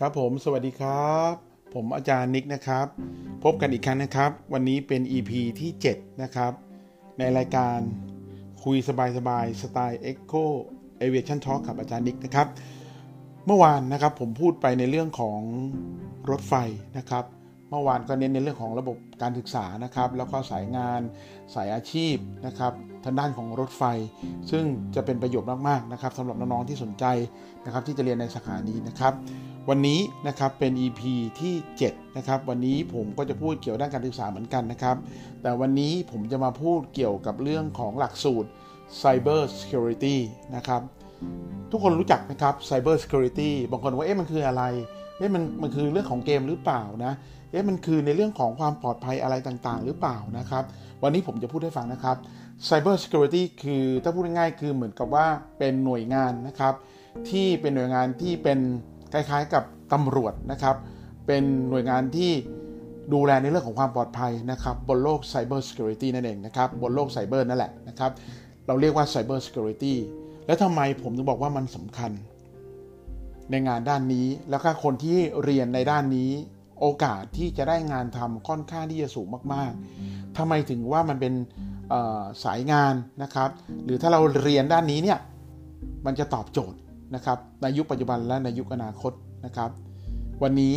ครับผมสวัสดีครับ ผมอาจารย์นิกนะครับ พบกันอีกครั้งนะครับ วันนี้เป็น EP ที่ 7 นะครับ ในรายการคุยสบายๆสไตล์ Echo Aviation Talk กับอาจารย์นิกนะครับ เมื่อวานนะครับผมพูดไปในเรื่องของรถไฟนะครับ เมื่อวานก็เน้นในเรื่องของระบบการศึกษานะครับ แล้วก็สายงานสายอาชีพนะครับ ทางด้านของรถไฟ ซึ่งจะเป็นประโยชน์มากๆนะครับสำหรับน้องๆที่สนใจนะครับที่จะเรียนในสาขานี้นะครับวันนี้นะครับเป็น EP ที่7นะครับวันนี้ผมก็จะพูดเกี่ยวด้านการศึกษาเหมือนกันนะครับ แต่วันนี้ผมจะมาพูดเกี่ยวกับเรื่องของหลักสูตร Cyber Security นะครับทุกคนรู้จักไหมครับ Cyber Security บางคนว่าเอ๊ะมันคืออะไรเอ๊ะมันมันคือเรื่องของเกมหรือเปล่านะเอ๊ะมันคือในเรื่องของความปลอดภัยอะไรต่างๆ หรือเปล่านะครับ วันนี้ผมจะพูดให้ฟังนะครับ Cyber Security คือถ้าพูดง่ายๆคือเหมือนกับว่าเป็นหน่วยงานนะครับ ที่เป็นหน่วยงานที่เป็นคล้ายๆกับตำรวจนะครับ เป็นหน่วยงานที่ดูแลในเรื่องของความปลอดภัยนะครับ บนโลก Cyber Security นั่นเองนะครับ บนโลกไซเบอร์นั่นแหละนะครับ เราเรียกว่า Cyber Security แล้วทำไมผมถึงบอกว่ามันสำคัญ ในงานด้านนี้แล้วก็คนที่เรียนในด้านนี้โอกาสที่จะได้งานทำค่อนข้างที่จะสูงมาก ๆทำไมถึงว่ามันเป็น สายงานนะครับ หรือถ้าเราเรียนด้านนี้เนี่ยมันจะตอบโจทย์นะครับในยุคปัจจุบันและในยุคอนาคตนะครับ วันนี้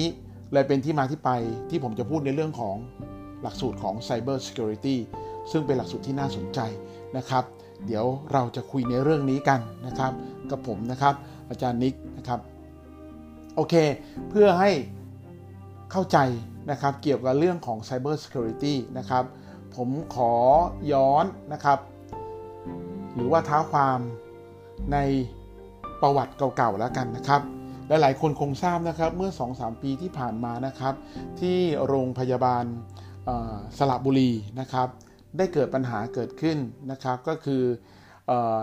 เลยเป็นที่มาที่ไปที่ผมจะพูดในเรื่องของหลักสูตรของ Cyber Security ซึ่งเป็นหลักสูตรที่น่าสนใจนะครับ เดี๋ยวเราจะคุยในเรื่องนี้กันนะครับ กับผมนะครับ อาจารย์นิกนะครับโอเค เพื่อให้เข้าใจนะครับเกี่ยวกับเรื่องของ Cyber Security นะครับ ผมขอย้อนนะครับ หรือว่าท้าความในประวัติเก่าๆแล้วกันนะครับหลายๆคนคงทราบนะครับเมื่อ 2-3 ปีที่ผ่านมานะครับ ที่โรงพยาบาลสระบุรีนะครับ ได้เกิดปัญหาเกิดขึ้นนะครับ ก็คือ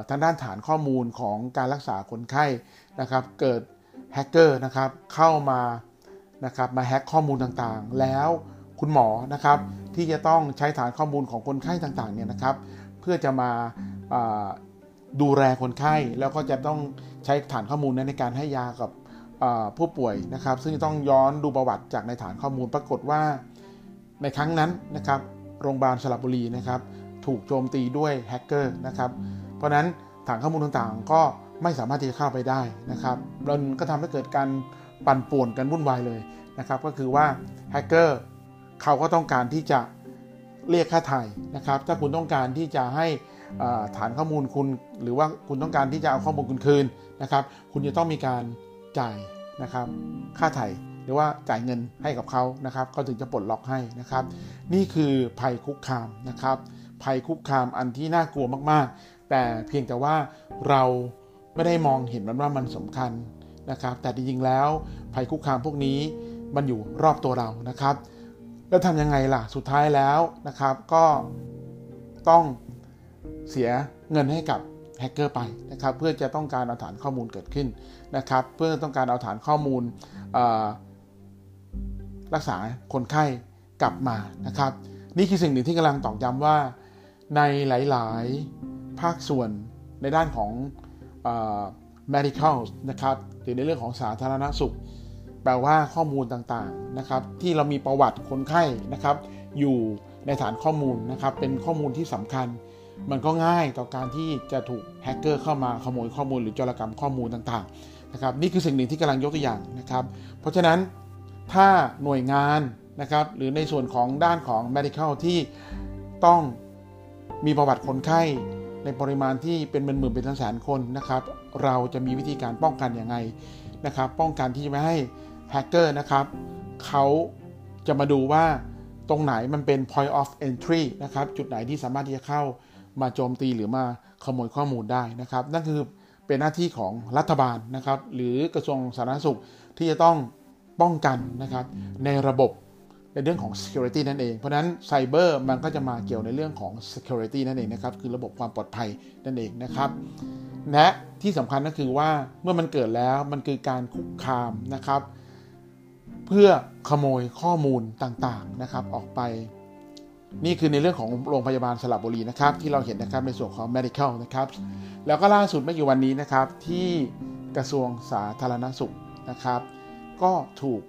ทางด้านฐานข้อมูลของการรักษาคนไข้นะครับ เกิดแฮกเกอร์นะครับเข้ามานะครับมาแฮกข้อมูลต่างๆ แล้ว คุณหมอนะครับ ที่จะต้องใช้ฐานข้อมูลของคนไข้ต่างๆเนี่ยนะครับ เพื่อจะมาดูแลคนไข้แล้วก็จะต้องใช้ฐานข้อมูลนั้นในการให้ยากับผู้ป่วยนะครับ ซึ่งต้องย้อนดูประวัติจากในฐานข้อมูลปรากฏว่าในครั้งนั้นนะครับโรงพยาบาลสระบุรีนะครับ ถูกโจมตีด้วยแฮกเกอร์นะครับ เพราะนั้นฐานข้อมูลต่างๆ ก็ไม่สามารถที่จะเข้าไปได้นะครับมันก็ทำให้เกิดการปั่นป่วนกันวุ่นวายเลยนะครับ ก็คือว่าแฮกเกอร์ เขาก็ต้องการที่จะเรียกค่าไถ่นะครับ ถ้าคุณต้องการที่จะให้ฐานข้อมูลคุณ หรือว่าคุณต้องการที่จะเอาข้อมูลคุณคืนนะครับ คุณจะต้องมีการจ่ายนะครับ ค่าไถ่หรือว่าจ่ายเงินให้กับเขานะครับเขาถึงจะปลดล็อกให้นะครับ นี่คือภัยคุกคามนะครับ ภัยคุกคามอันที่น่ากลัวมากๆ แต่เพียงแต่ว่าเราไม่ได้มองเห็นมันว่ามันสำคัญนะครับ แต่จริงๆแล้วภัยคุกคามพวกนี้มันอยู่รอบตัวเรานะครับ แล้วทำยังไงล่ะสุดท้ายแล้วนะครับก็ต้องเสียเงินให้กับแฮกเกอร์ไปนะครับเพื่อจะต้องการเอาฐานข้อมูลเกิดขึ้นนะครับเพื่อต้องการเอาฐานข้อมูลรักษาคนไข้กลับมานะครับ นี่คือสิ่งหนึ่งที่กำลังตอกย้ำว่าในหลาย ๆ ภาคส่วนในด้านของ medical นะครับหรือในเรื่องของสาธารณสุข แปลว่าข้อมูลต่างๆนะครับที่เรามีประวัติคนไข้นะครับ อยู่ในฐานข้อมูลนะครับเป็นข้อมูลที่สำคัญ มันก็ง่ายต่อการที่จะถูกแฮกเกอร์เข้ามาขโมยข้อมูลหรือจรกรรมข้อมูลต่างๆนะครับนี่คือสิ่งหนึ่งที่กำลังยกตัวอย่างนะครับ เพราะฉะนั้นถ้าหน่วยงานนะครับหรือในส่วนของด้านของ medical ที่ต้องมีประวัติคนไข้ในปริมาณที่เป็นหมื่นๆเป็นแสนคนนะครับ เราจะมีวิธีการป้องกันอย่างไรนะครับ ป้องกันที่จะไม่ให้ แฮกเกอร์นะครับเขาจะมาดูว่าตรงไหนมันเป็น point of entry นะครับ จุดไหนที่สามารถที่จะเข้ามาโจมตีหรือมาขโมยข้อมูลได้นะครับ นั่นคือเป็นหน้าที่ของรัฐบาลนะครับ หรือกระทรวงสาธารณสุขที่จะต้องป้องกันนะครับ ในระบบในเรื่องของ security นั่นเอง เพราะนั้นไซเบอร์มันก็จะมาเกี่ยวในเรื่องของ security นั่นเองนะครับ คือระบบความปลอดภัยนั่นเองนะครับ และที่สำคัญก็คือว่าเมื่อมันเกิดแล้วมันคือการคุกคามนะครับ เพื่อขโมยข้อมูลต่างๆนะครับออกไป นี่คือในเรื่องของโรงพยาบาลสระบุรีนะครับที่เราเห็นนะครับในส่วนของ medical นะครับแล้วก็ล่าสุดไม่กี่วันนี้นะครับที่กระทรวงสาธารณสุขนะครับ ก็ถูก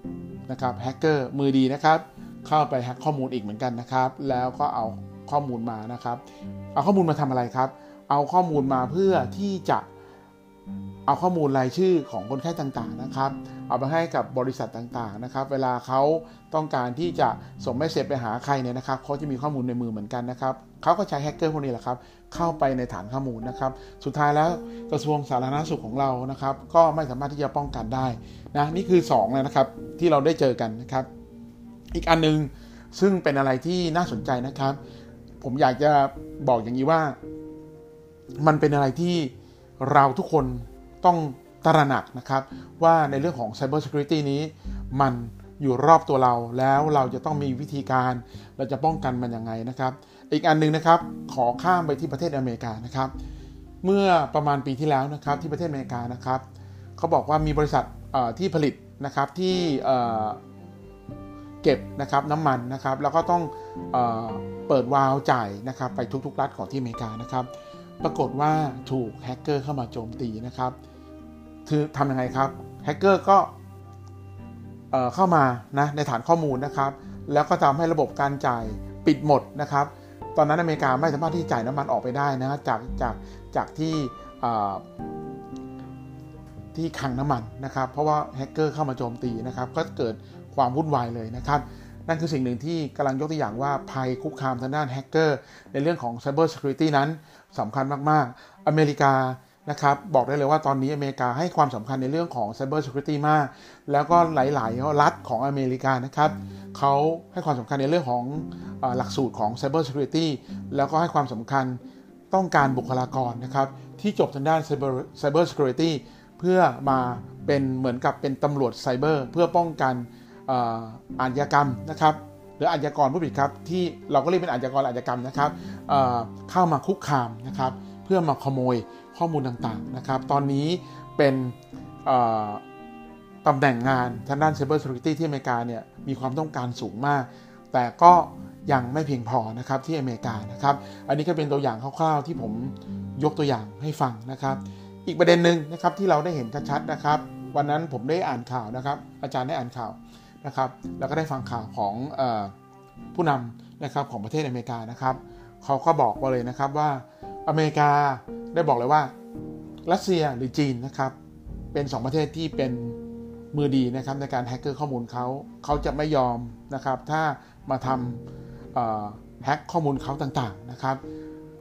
นะครับแฮกเกอร์มือดีนะครับ เข้าไปแฮกข้อมูลอีกเหมือนกันนะครับ แล้วก็เอาข้อมูลมานะครับ เอาข้อมูลมาทำอะไรครับ เอาข้อมูลมาเพื่อที่จะ เอาข้อมูลรายชื่อของคนไข้ต่างๆนะครับ เอาไปให้กับบริษัทต่างๆนะครับ เวลาเขาต้องการที่จะส่งเมสเซจไปหาใครเนี่ยนะครับเขาจะมีข้อมูลในมือเหมือนกันนะครับเขาก็ใช้แฮกเกอร์พวกนี้แหละครับ เข้าไปในฐานข้อมูลนะครับ สุดท้ายแล้วกระทรวงสาธารณสุขของเรานะครับ ก็ไม่สามารถที่จะป้องกันได้นะนี่คือ2เลยนะครับที่เราได้เจอกันนะครับ อีกอันนึงซึ่งเป็นอะไรที่น่าสนใจนะครับ ผมอยากจะบอกอย่างนี้ว่า มันเป็นอะไรที่ เราทุกคนต้องตระหนักนะครับ ว่าในเรื่องของ Cyber Security นี้ มันอยู่รอบตัวเราแล้วเราจะต้องมีวิธีการ เราจะป้องกันมันยังไงนะครับ อีกอันนึงนะครับขอข้ามไปที่ประเทศอเมริกานะครับ เมื่อประมาณปีที่แล้วนะครับที่ประเทศอเมริกานะครับเขาบอกว่ามีบริษัทที่ผลิตนะครับที่เก็บนะครับน้ำมันนะครับ แล้วก็ต้องเอเปิดวาล์วจ่ายนะครับ ไปทุกๆรัฐของที่อเมริกานะครับ ปรากฏว่าถูกแฮกเกอร์เข้ามาโจมตีนะครับ คือทำยังไงครับแฮกเกอร์ก็เข้ามานะในฐานข้อมูลนะครับ แล้วก็ทำให้ระบบการจ่ายปิดหมดนะครับ ตอนนั้นอเมริกาไม่สามารถที่จ่ายน้ำมันออกไปได้นะจากจากจากที่ที่คังน้ำมันนะครับ เพราะว่าแฮกเกอร์เข้ามาโจมตีนะครับ ก็เกิดความวุ่นวายเลยนะครับ นั่นคือสิ่งหนึ่งที่กำลังยกตัวอย่างว่าภัยคุกคามทางด้านแฮกเกอร์ในเรื่องของ Cyber Security นั้นสำคัญมากๆ อเมริกานะครับบอกได้เลยว่าตอนนี้อเมริกาให้ความสำคัญในเรื่องของ Cyber Security มาก แล้วก็หลาย ๆ รัฐของอเมริกานะครับเขาให้ความสำคัญในเรื่องของหลักสูตรของ Cyber Security แล้วก็ให้ความสำคัญต้องการบุคลากรนะครับที่จบทางด้าน Cyber Cyber Security เพื่อมาเป็นเหมือนกับเป็นตำรวจไซเบอร์ เพื่อป้องกัน อาชญากรรมนะครับหรืออาชญากรผู้ผิดครับที่เราก็เรียกเป็นอาชญากรอาชญากรรมนะครับเข้ามาคุกคามนะครับ เพื่อมาขโมยข้อมูลต่างๆนะครับ ตอนนี้เป็นตำแหน่งงานทางด้าน Cyber Security ที่อเมริกาเนี่ยมีความต้องการสูงมาก แต่ก็ยังไม่เพียงพอนะครับที่อเมริกานะครับ อันนี้ก็เป็นตัวอย่างคร่าวๆที่ผมยกตัวอย่างให้ฟังนะครับ อีกประเด็นหนึ่งนะครับที่เราได้เห็นชัดๆนะครับ วันนั้นผมได้อ่านข่าวนะครับ อาจารย์ได้อ่านข่าว นะครับ แล้วก็ได้ฟังข่าวของอผู้นำนะครับของประเทศอเมริกานะครับเขาก็บอกมาเลยนะครับว่าอเมริกาได้บอกเลยว่ารัสเซียหรือจีนนะครับ เป็น 2 ประเทศที่เป็นมือดีนะครับในการแฮกเกอร์ข้อมูลเขาเขาจะไม่ยอมนะครับ ถ้ามาทำแฮกข้อมูลเขาต่างๆนะครับ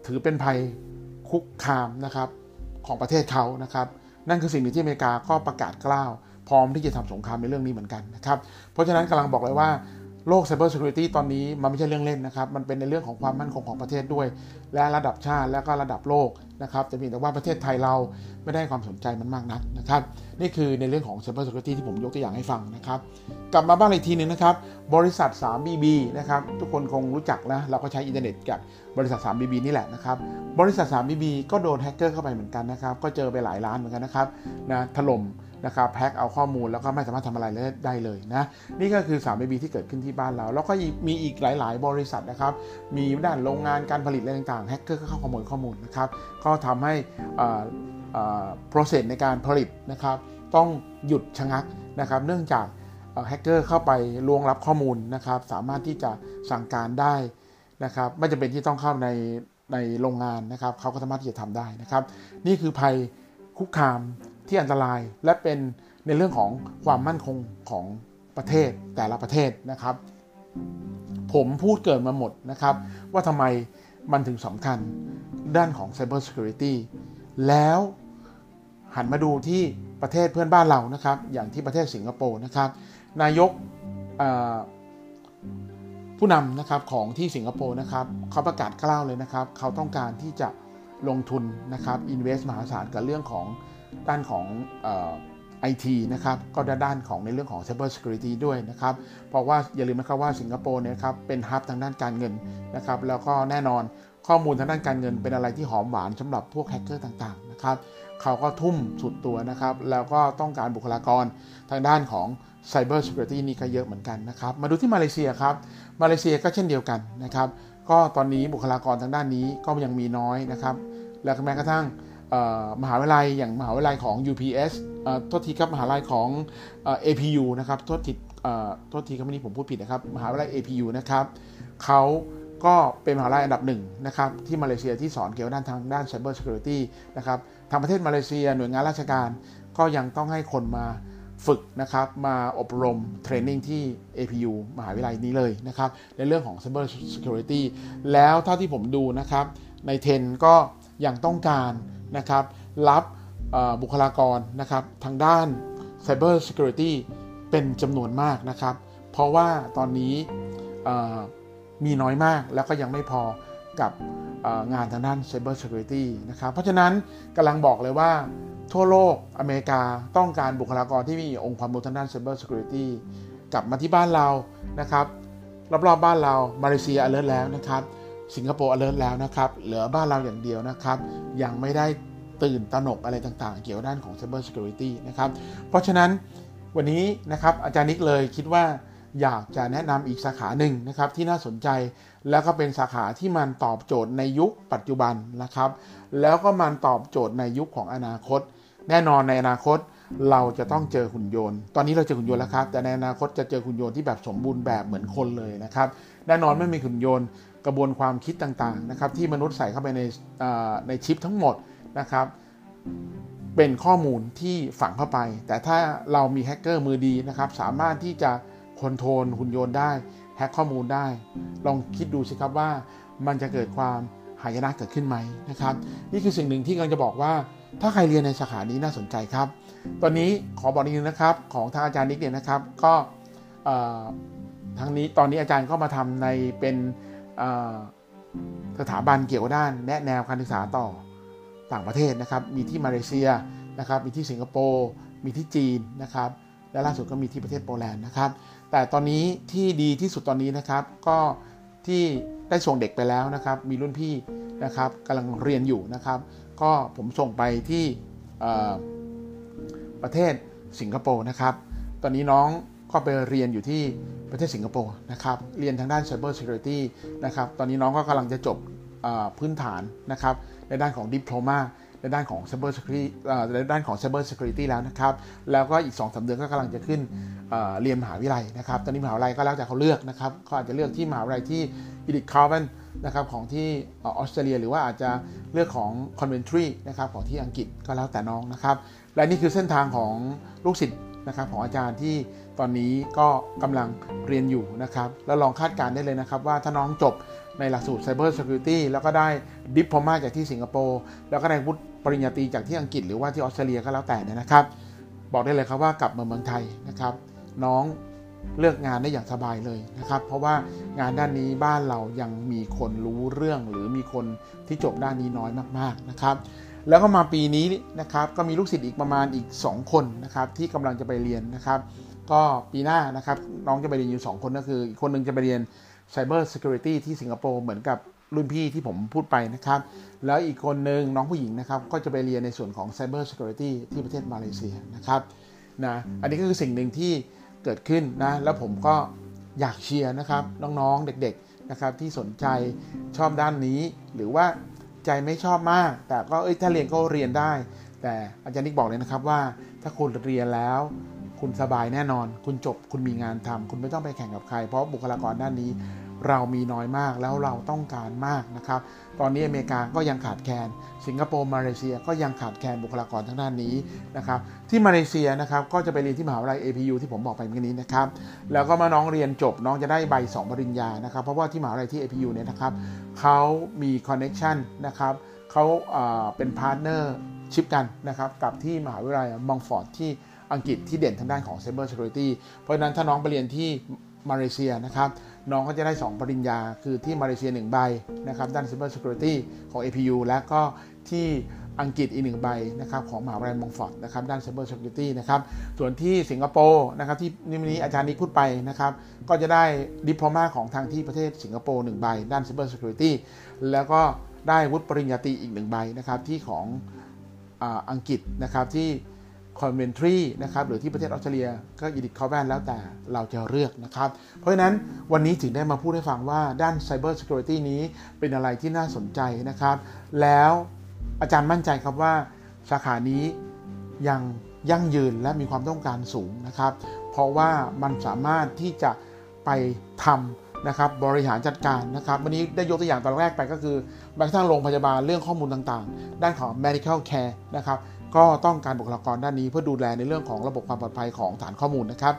ถือเป็นภัยคุกคามนะครับของประเทศเขานะครับ นั่นคือสิ่งที่อเมริกาก็ประกาศกล้าว พร้อมที่จะทำสงครามในเรื่องนี้เหมือนกันนะครับ เพราะฉะนั้นกำลังบอกเลยว่าโลก Cyber Security ตอนนี้มันไม่ใช่เรื่องเล่นนะครับ มันเป็นในเรื่องของความมั่นคงของประเทศด้วย และระดับชาติและก็ระดับโลกนะครับแต่เพีแต่ว่าประเทศไทยเราไม่ได้ความสนใจมันมากนักนะครับ นี่คือในเรื่องของ Cyber Security ที่ผมยกตัวอย่างให้ฟังนะครับ กลับมาบ้านอีกทีนึงนะครับ บริษัท 3BB นะครับ ทุกคนคงรู้จักนะ เราก็ใช้อินเทอร์เน็ตกับบริษัท 3BB นี่แหละนะครับ บริษัท 3BB ก็โดนแฮกเกอร์เข้าไปเหมือนกันนะครับ ก็เจอไปหลายล้านเหมือนกันนะครับนะถล่ม นะครับแฮกเอาข้อมูลแล้วก็ไม่สามารถทำอะไรได้เลยนะนี่ก็คือ3 b ที่เกิดขึ้นที่บ้านเรา แล้วก็มีอีกหลาย ๆ บริษัทนะครับมีด้านโรงงานการผลิตอะไรต่างๆแฮกเกอร์ก็เข้าขโมยข้อมูลนะครับก็ทำให้ process ในการผลิตนะครับต้องหยุดชะงักนะครับเนื่องจากแฮกเกอร์เข้าไปล้วงลับข้อมูลนะครับสามารถที่จะสั่งการได้นะครับไม่จำเป็นที่ต้องเข้าในในโรงงานนะครับเขาก็สามารถที่จะทำได้นะครับ นี่คือภัยคุกคาม ที่อันตรายและเป็นในเรื่องของความมั่นคงของประเทศแต่ละประเทศนะครับ ผมพูดเกินมาหมดนะครับ ว่าทำไมมันถึงสำคัญด้านของ Cyber Security แล้วหันมาดูที่ประเทศเพื่อนบ้านเรานะครับ อย่างที่ประเทศสิงคโปร์นะครับ นายกผู้นำนะครับของที่สิงคโปร์นะครับเขาประกาศกล้าวเลยนะครับ เขาต้องการที่จะลงทุนนะครับ invest มหาศาลกับเรื่องของ ด้านของไอทีนะครับก็ด้านของในเรื่องของ Cyber Security ด้วยนะครับ เพราะว่าอย่าลืมนะครับว่าสิงคโปร์เนี่ยครับเป็นฮับทางด้านการเงินนะครับ แล้วก็แน่นอนข้อมูลทางด้านการเงินเป็นอะไรที่หอมหวานสำหรับพวกแฮกเกอร์ต่างๆนะครับเขาก็ทุ่มสุดตัวนะครับ แล้วก็ต้องการบุคลากรทางด้านของ Cyber Security นี่ก็เยอะเหมือนกันนะครับ มาดูที่มาเลเซียครับมาเลเซียก็เช่นเดียวกันนะครับ ก็ตอนนี้บุคลากรทางด้านนี้ก็ยังมีน้อยนะครับ แล้วแม้กระทั่ง มหาวิทยาลัยอย่างมหาวิทยาลัยของ UPS โทษทีครับมหาวิทยาลัยของ APU นะครับโทษทีโทษทีครับวันนี้ผมพูดผิดนะครับมหาวิทยาลัย APU นะครับเขาก็เป็นมหาวิทยาลัยอันดับหนึ่งนะครับที่มาเลเซียที่สอนเกี่ยวกับด้านทางด้าน Cyber Security นะครับทางประเทศมาเลเซียหน่วยงานราชการก็ยังต้องให้คนมาฝึกนะครับมาอบรมเทรนนิ่งที่ APU มหาวิทยาลัยนี้เลยนะครับในเรื่องของ Cyber Security แล้วเท่าที่ผมดูนะครับในเทนก็ อยังต้องการนะครับรับบุคลากรนะครับทางด้าน Cyber Security เป็นจำนวนมากนะครับ เพราะว่าตอนนี้มีน้อยมากแล้วก็ยังไม่พอกับงานทางด้าน Cyber Security นะครับ เพราะฉะนั้นกำลังบอกเลยว่าทั่วโลกอเมริกาต้องการบุคลากรที่มีองค์ความรู้ทางด้าน Cyber Security กลับมาที่บ้านเรานะครับ รอบๆบ้านเรามาเลเซีย alert แล้วนะครับ สิงคโปร์ alert แล้วนะครับ เหลือบ้านเราอย่างเดียวนะครับ ยังไม่ได้ตื่นตระหนกอะไรต่างๆ เกี่ยวด้านของ Cyber Security นะครับ เพราะฉะนั้นวันนี้นะครับอาจารย์นิกเลยคิดว่าอยากจะแนะนำอีกสาขาหนึ่งนะครับที่น่าสนใจแล้วก็เป็นสาขาที่มันตอบโจทย์ในยุคปัจจุบันนะครับ แล้วก็มันตอบโจทย์ในยุคของอนาคต แน่นอนในอนาคตเราจะต้องเจอหุ่นยนต์ ตอนนี้เราเจอหุ่นยนต์แล้วครับ แต่ในอนาคตจะเจอหุ่นยนต์ที่แบบสมบูรณ์แบบเหมือนคนเลยนะครับ แน่นอนไม่มีหุ่นยนต์ กระบวนความคิดต่างๆนะครับที่มนุษย์ใส่เข้าไปในในชิปทั้งหมดนะครับ เป็นข้อมูลที่ฝังเข้าไป แต่ถ้าเรามีแฮกเกอร์มือดีนะครับ สามารถที่จะคอนโทรลหุ่นยนต์ได้แฮกข้อมูลได้ ลองคิดดูสิครับว่ามันจะเกิดความหายนะเกิดขึ้นไหมนะครับ นี่คือสิ่งหนึ่งที่กำลังจะบอกว่า ถ้าใครเรียนในสาขานี้น่าสนใจครับ ตอนนี้ขอบอกนิดนึงนะครับ ของทางอาจารย์นิกเนี่ยนะครับ ก็ทั้งนี้ตอนนี้อาจารย์ก็มาทำในเป็น สถาบันเกี่ยวด้านแนะแนวการศึกษาต่อต่างประเทศนะครับ มีที่มาเลเซียนะครับ มีที่สิงคโปร์มีที่จีนนะครับ และล่าสุดก็มีที่ประเทศโปแลนด์นะครับ แต่ตอนนี้ที่ดีที่สุดตอนนี้นะครับ ก็ที่ได้ส่งเด็กไปแล้วนะครับ มีรุ่นพี่นะครับกำลังเรียนอยู่นะครับ ก็ผมส่งไปที่ประเทศสิงคโปร์นะครับ ตอนนี้น้อง ก็ไปเรียนอยู่ที่ประเทศสิงคโปร์นะครับ เรียนทางด้าน Cyber Security นะครับ ตอนนี้น้องก็กำลังจะจบพื้นฐานนะครับในด้านของ Diploma ในด้านของ Cyber Security ในด้านของ Cyber Security แล้วนะครับ แล้วก็อีก2อสเดือนก็กำลังจะขึ้นเรียนมหาวิทยาลัยนะครับ ตอนนี้มหาวิทยาลัยก็แล้วแต่เขาเลือกนะครับเขาอาจจะเลือกที่มหาวิทยาลัยที่ Edith Cowan นะครับของที่ออสเตรเลีย หรือว่าอาจจะเลือกของ Coventry นะครับของที่อังกฤษก็แล้วแต่น้องนะครับ และนี่คือเส้นทางของลูกศิษย์ นะครับของอาจารย์ที่ตอนนี้ก็กำลังเรียนอยู่นะครับ แล้วลองคาดการณ์ได้เลยนะครับ ว่าถ้าน้องจบในหลักสูตร Cyber Security แล้วก็ได้ดิปโพมาจากที่สิงคโปร์แล้วก็ได้วุฒิปริญญาตรีจากที่อังกฤษหรือว่าที่ออสเตรเลียก็แล้วแต่เนี่ยนะครับ บอกได้เลยครับว่ากลับมาเมืองไทยนะครับ น้องเลือกงานได้อย่างสบายเลยนะครับ เพราะว่างานด้านนี้บ้านเรายังมีคนรู้เรื่องหรือมีคนที่จบด้านนี้น้อยมากๆนะครับ แล้วก็มาปีนี้นะครับก็มีลูกศิษย์อีกประมาณอีก 2 คนนะครับที่กำลังจะไปเรียนนะครับ ก็ปีหน้านะครับน้องจะไปเรียนอยู่ 2 คนก็คือ อีกคนนึงจะไปเรียน Cyber Security ที่สิงคโปร์เหมือนกับรุ่นพี่ที่ผมพูดไปนะครับ แล้วอีกคนหนึ่งน้องผู้หญิงนะครับ ก็จะไปเรียนในส่วนของ Cyber Security ที่ประเทศมาเลเซียนะครับนะอันนี้ก็คือสิ่งหนึ่งที่เกิดขึ้นนะแล้วผมก็อยากเชียร์นะครับน้องๆเด็กๆนะครับที่สนใจชอบด้านนี้หรือว่า ใจไม่ชอบมาก แต่ก็เอ้ยถ้าเรียนก็เรียนได้ แต่อาจารย์นิกบอกเลยนะครับว่า ถ้าคุณเรียนแล้วคุณสบายแน่นอน คุณจบคุณมีงานทำคุณไม่ต้องไปแข่งกับใคร เพราะบุคลากรด้านนี้ เรามีน้อยมากแล้วเราต้องการมากนะครับ ตอนนี้อเมริกาก็ยังขาดแคลน สิงคโปร์มาเลเซียก็ยังขาดแคลนบุคลากรทางด้านนี้นะครับ ที่มาเลเซียนะครับก็จะไปเรียนที่มหาวิทยาลัย APU ที่ผมบอกไปเมื่อกี้นะครับ แล้วก็มาน้องเรียนจบน้องจะได้ใบ 2 ปริญญานะครับ เพราะว่าที่มหาวิทยาลัยที่ APU เนี่ยนะครับเขามี connection นะครับเขาเป็น partnership กันนะครับกับที่มหาวิทยาลัย Montfort ที่อังกฤษที่เด่นทางด้านของ Cyber Security เพราะฉะนั้นถ้าน้องไปเรียนที่มาเลเซียนะครับ น้องก็จะได้ 2 ปริญญา คือที่มาเลเซีย1ใบนะครับด้าน Cyber Security ของ APU และก็ที่อังกฤษอีกหนึ่งใบนะครับของมหาวิทยาลัย Montfort นะครับด้าน Cyber Security นะครับส่วนที่สิงคโปร์นะครับที่นี่นี้อาจารย์นี้พูดไปนะครับก็จะได้ดิปโลมาของทางที่ประเทศสิงคโปร์1ใบด้าน Cyber Security แล้วก็ได้วุฒิปริญญาตรีอีกหนึ่งใบนะครับที่ของอังกฤษนะครับที่ คอนเวนทรีนะครับหรือที่ประเทศออสเตรเลียก็อีดิทคอแวนแล้วแต่เราจะเลือกนะครับ เพราะฉะนั้นวันนี้ถึงได้มาพูดให้ฟังว่าด้าน Cyber Security นี้เป็นอะไรที่น่าสนใจนะครับ แล้วอาจารย์มั่นใจครับว่าสาขานี้ยังยั่งยืนและมีความต้องการสูงนะครับ เพราะว่ามันสามารถที่จะไปทำนะครับบริหารจัดการนะครับ วันนี้ได้ยกตัวอย่างตอนแรกไปก็คือแม้กระทั่งโรงพยาบาลเรื่องข้อมูลต่างๆ ด้านของ medical care นะครับ ก็ต้องการบุคลากรด้านนี้เพื่อดูแลในเรื่องของระบบความปลอดภัยของฐานข้อมูลนะครับ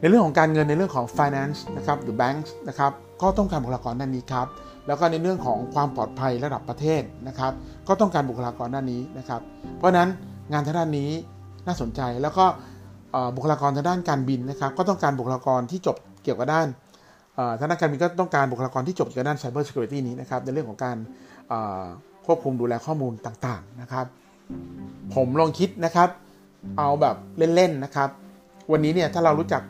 ในเรื่องของการเงินในเรื่องของ finance นะครับหรือ banks นะครับก็ต้องการบุคลากรด้านนี้ครับแล้วก็ในเรื่องของความปลอดภัยระดับประเทศนะครับ ก็ต้องการบุคลากรด้านนี้นะครับ เพราะนั้นงานทางด้านนี้น่าสนใจแล้วก็บุคลากรทางด้านการบินนะครับ ก็ต้องการบุคลากรที่จบเกี่ยวกับด้านทางด้านการบินก็ต้องการบุคลากรที่จบเกี่ยวกับด้าน cyber security นี้นะครับในเรื่องของการควบคุมดูแลข้อมูลต่างๆนะครับ ผมลองคิดนะครับ เอาแบบเล่น ๆ นะครับ วันนี้เนี่ยถ้าเรารู้จัก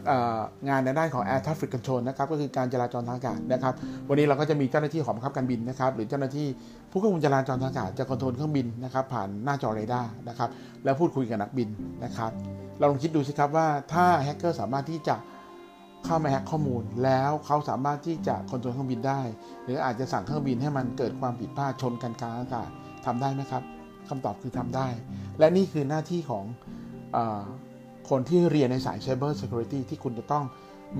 งานในด้านของ Air Traffic Control นะครับ ก็คือการจราจรทางอากาศนะครับ วันนี้เราก็จะมีเจ้าหน้าที่ของบังคับการบินนะครับ หรือเจ้าหน้าที่ผู้ควบคุมจราจรทางอากาศจะ control เครื่องบินนะครับ ผ่านหน้าจอเรดาร์นะครับ แล้วพูดคุยกับนักบินนะครับ เราลองคิดดูสิครับว่าถ้าแฮกเกอร์สามารถที่จะเข้ามาแฮกข้อมูลแล้วเขาสามารถที่จะ control เครื่องบินได้ หรืออาจจะสั่งเครื่องบินให้มันเกิดความผิดพลาดชนกันกลางอากาศทำได้ไหมครับ คำตอบคือทำได้ และนี่คือหน้าที่ของอคนที่เรียนในสาย Cyber Security ที่คุณจะต้อง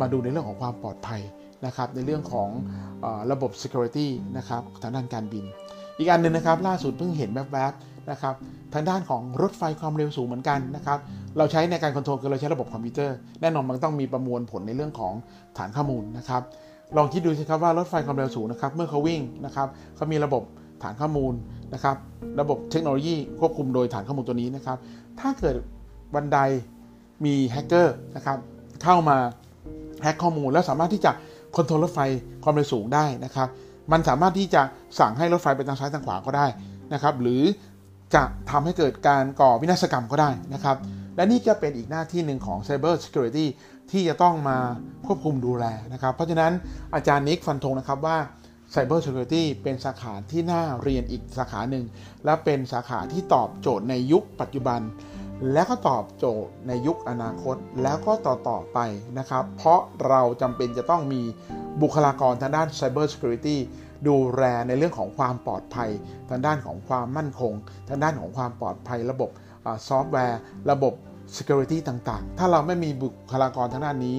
มาดูในเรื่องของความปลอดภัยนะครับ ในเรื่องของอระบบ Security นะครับทางด้านการบิน อีกอันหนึ่งนะครับ ล่าสุดเพิ่งเห็นแวบๆนะครับทางด้านของรถไฟความเร็วสูงเหมือนกันนะครับ เราใช้ในการ control คือเราใช้ระบบคอมพิวเตอร์ แน่นอนมันต้องมีประมวลผลในเรื่องของฐานข้อมูลนะครับ ลองคิดดูสิครับว่ารถไฟความเร็วสูงนะครับ เมื่อเขาวิ่งนะครับเขามีระบบ ฐานข้อมูลนะครับ ระบบเทคโนโลยีควบคุมโดยฐานข้อมูลตัวนี้นะครับ ถ้าเกิดวันใดมีแฮกเกอร์นะครับเข้ามาแฮกข้อมูลแล้วสามารถที่จะ control รถไฟความเร็วสูงได้นะครับ มันสามารถที่จะสั่งให้รถไฟไปทางซ้ายทางขวาก็ได้นะครับ หรือจะทำให้เกิดการก่อวินาศกรรมก็ได้นะครับ และนี่จะเป็นอีกหน้าที่หนึ่งของ Cyber Security ที่จะต้องมาควบคุมดูแลนะครับ เพราะฉะนั้นอาจารย์นิกฟันธงนะครับว่า Cyber Security เป็นสาขาที่น่าเรียนอีกสาขาหนึ่ง และเป็นสาขาที่ตอบโจทย์ในยุคปัจจุบัน และก็ตอบโจทย์ในยุคอนาคตแล้วก็ต่อต่อไปนะครับ เพราะเราจำเป็นจะต้องมีบุคลากรทางด้าน Cyber Security ดูแลในเรื่องของความปลอดภัย ทางด้านของความมั่นคง ทางด้านของความปลอดภัย ระบบซอฟต์แวร์ ระบบ Security ต่างๆ ถ้าเราไม่มีบุคลากรทางด้านนี้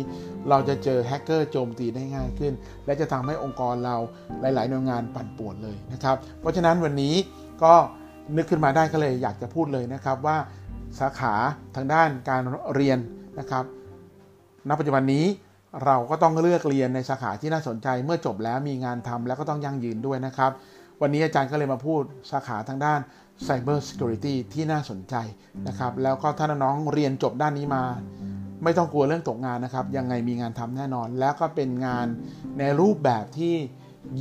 เราจะเจอแฮกเกอร์โจมตีได้ง่ายขึ้น และจะทำให้องค์กรเราหลาย ๆ หน่วยงานปั่นป่วนเลยนะครับ เพราะฉะนั้นวันนี้ก็นึกขึ้นมาได้ก็เลยอยากจะพูดเลยนะครับว่าสาขาทางด้านการเรียนนะครับ ณ ปัจจุบันนี้เราก็ต้องเลือกเรียนในสาขาที่น่าสนใจเมื่อจบแล้วมีงานทำแล้วก็ต้องยั่งยืนด้วยนะครับ วันนี้อาจารย์ก็เลยมาพูดสาขาทางด้าน Cyber Security ที่น่าสนใจนะครับ แล้วก็ถ้าน้องเรียนจบด้านนี้มา ไม่ต้องกลัวเรื่องตกงานนะครับ ยังไงมีงานทำแน่นอน แล้วก็เป็นงานในรูปแบบที่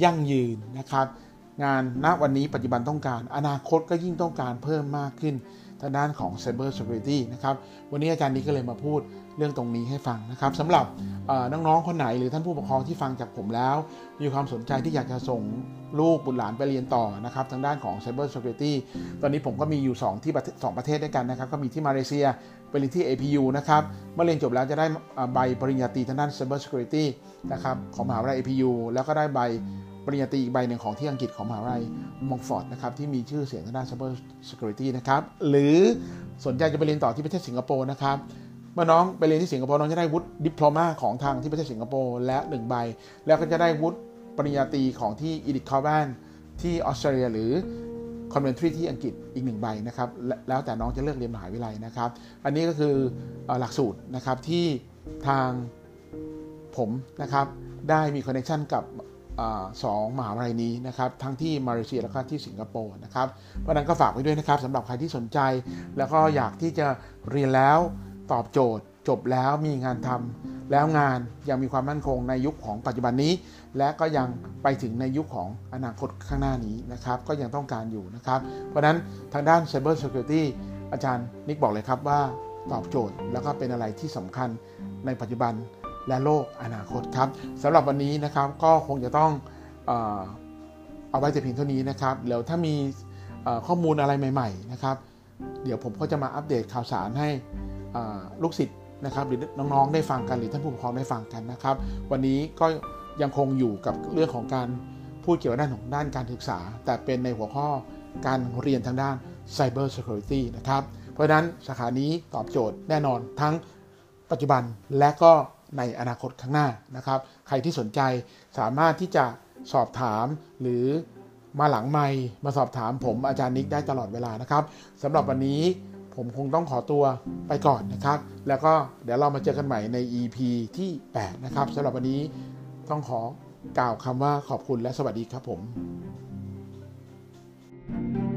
ยั่งยืนนะครับ งานณวันนี้ปัจจุบันต้องการ อนาคตก็ยิ่งต้องการเพิ่มมากขึ้น ทางด้านของ Cyber Security นะครับ วันนี้อาจารย์นี้ก็เลยมาพูดเรื่องตรงนี้ให้ฟังนะครับสำหรับน้องๆคนไหนหรือท่านผู้ปกครองที่ฟังจากผมแล้ว มีความสนใจที่อยากจะส่งลูกบุตรหลานไปเรียนต่อนะครับทางด้านของ Cyber Security ตอนนี้ผมก็มีอยู่ 2 ที่สองประเทศด้วยกันนะครับ ก็มีที่มาเลเซียไปเรียนที่ APU นะครับเมื่อเรียนจบแล้วจะได้ใบปริญญาตรีทางด้าน Cyber Security นะครับของมหาวิทยาลัย APU แล้วก็ได้ใบ ปริญญาตรีอีกใบหนึ่งของที่อังกฤษของมหาวิทยาลัย Montfort นะครับที่มีชื่อเสียงทางด้าน Cyber Security นะครับหรือสนใจจะไปเรียนต่อที่ประเทศสิงคโปร์นะครับเมื่อน้องไปเรียนที่สิงคโปร์น้องจะได้วุฒิ diploma ของทางที่ประเทศสิงคโปร์และ1ใบ แล้วก็จะได้วุฒิปริญญาตรีของที่ Edith Cowan ที่ออสเตรเลียหรือ Coventry ที่อังกฤษอีกหนึ่งใบนะครับแล้วแต่น้องจะเลือกเรียนมหาวิทยาลัยนะครับ อันนี้ก็คือหลักสูตรนะครับที่ทางผมนะครับได้มีคอนเนคชันกับ สองมหาวิทยาลัยนี้นะครับทั้งที่มาเลเซียแล้วก็ที่สิงคโปร์นะครับเพราะนั้นก็ฝากไว้ด้วยนะครับสำหรับใครที่สนใจ แล้วก็อยากที่จะเรียนแล้วตอบโจทย์ จบแล้วมีงานทำแล้วงานยังมีความมั่นคงในยุคของปัจจุบันนี้ และก็ยังไปถึงในยุคของอนาคตข้างหน้านี้นะครับ ก็ยังต้องการอยู่นะครับ เพราะนั้นทางด้าน Cyber Security อาจารย์นิกบอกเลยครับว่าตอบโจทย์แล้วก็เป็นอะไรที่สำคัญในปัจจุบัน และโลกอนาคตครับสำหรับวันนี้นะครับก็คงจะต้องเอาไว้แต่เพียงเท่านี้นะครับแล้วถ้ามีข้อมูลอะไรใหม่ ๆ นะครับ เดี๋ยวผมก็จะมาอัปเดตข่าวสารให้ลูกศิษย์นะครับ หรือน้องๆได้ฟังกันหรือท่านผู้ปกครองได้ฟังกันนะครับ วันนี้ก็ยังคงอยู่กับเรื่องของการพูดเกี่ยวกับด้านของด้านการศึกษา แต่เป็นในหัวข้อการเรียนทางด้าน Cyber Security นะครับ เพราะฉะนั้นสาขานี้ตอบโจทย์แน่นอนทั้งปัจจุบันและก็ ในอนาคตข้างหน้านะครับ ใครที่สนใจสามารถที่จะสอบถามหรือมาหลังไมค์มาสอบถามผมอาจารย์นิกได้ตลอดเวลานะครับสำหรับวันนี้ผมคงต้องขอตัวไปก่อนนะครับ แล้วก็เดี๋ยวเรามาเจอกันใหม่ใน EP ที่ 8 นะครับสำหรับวันนี้ต้องขอกล่าวคำว่าขอบคุณและสวัสดีครับผม thank you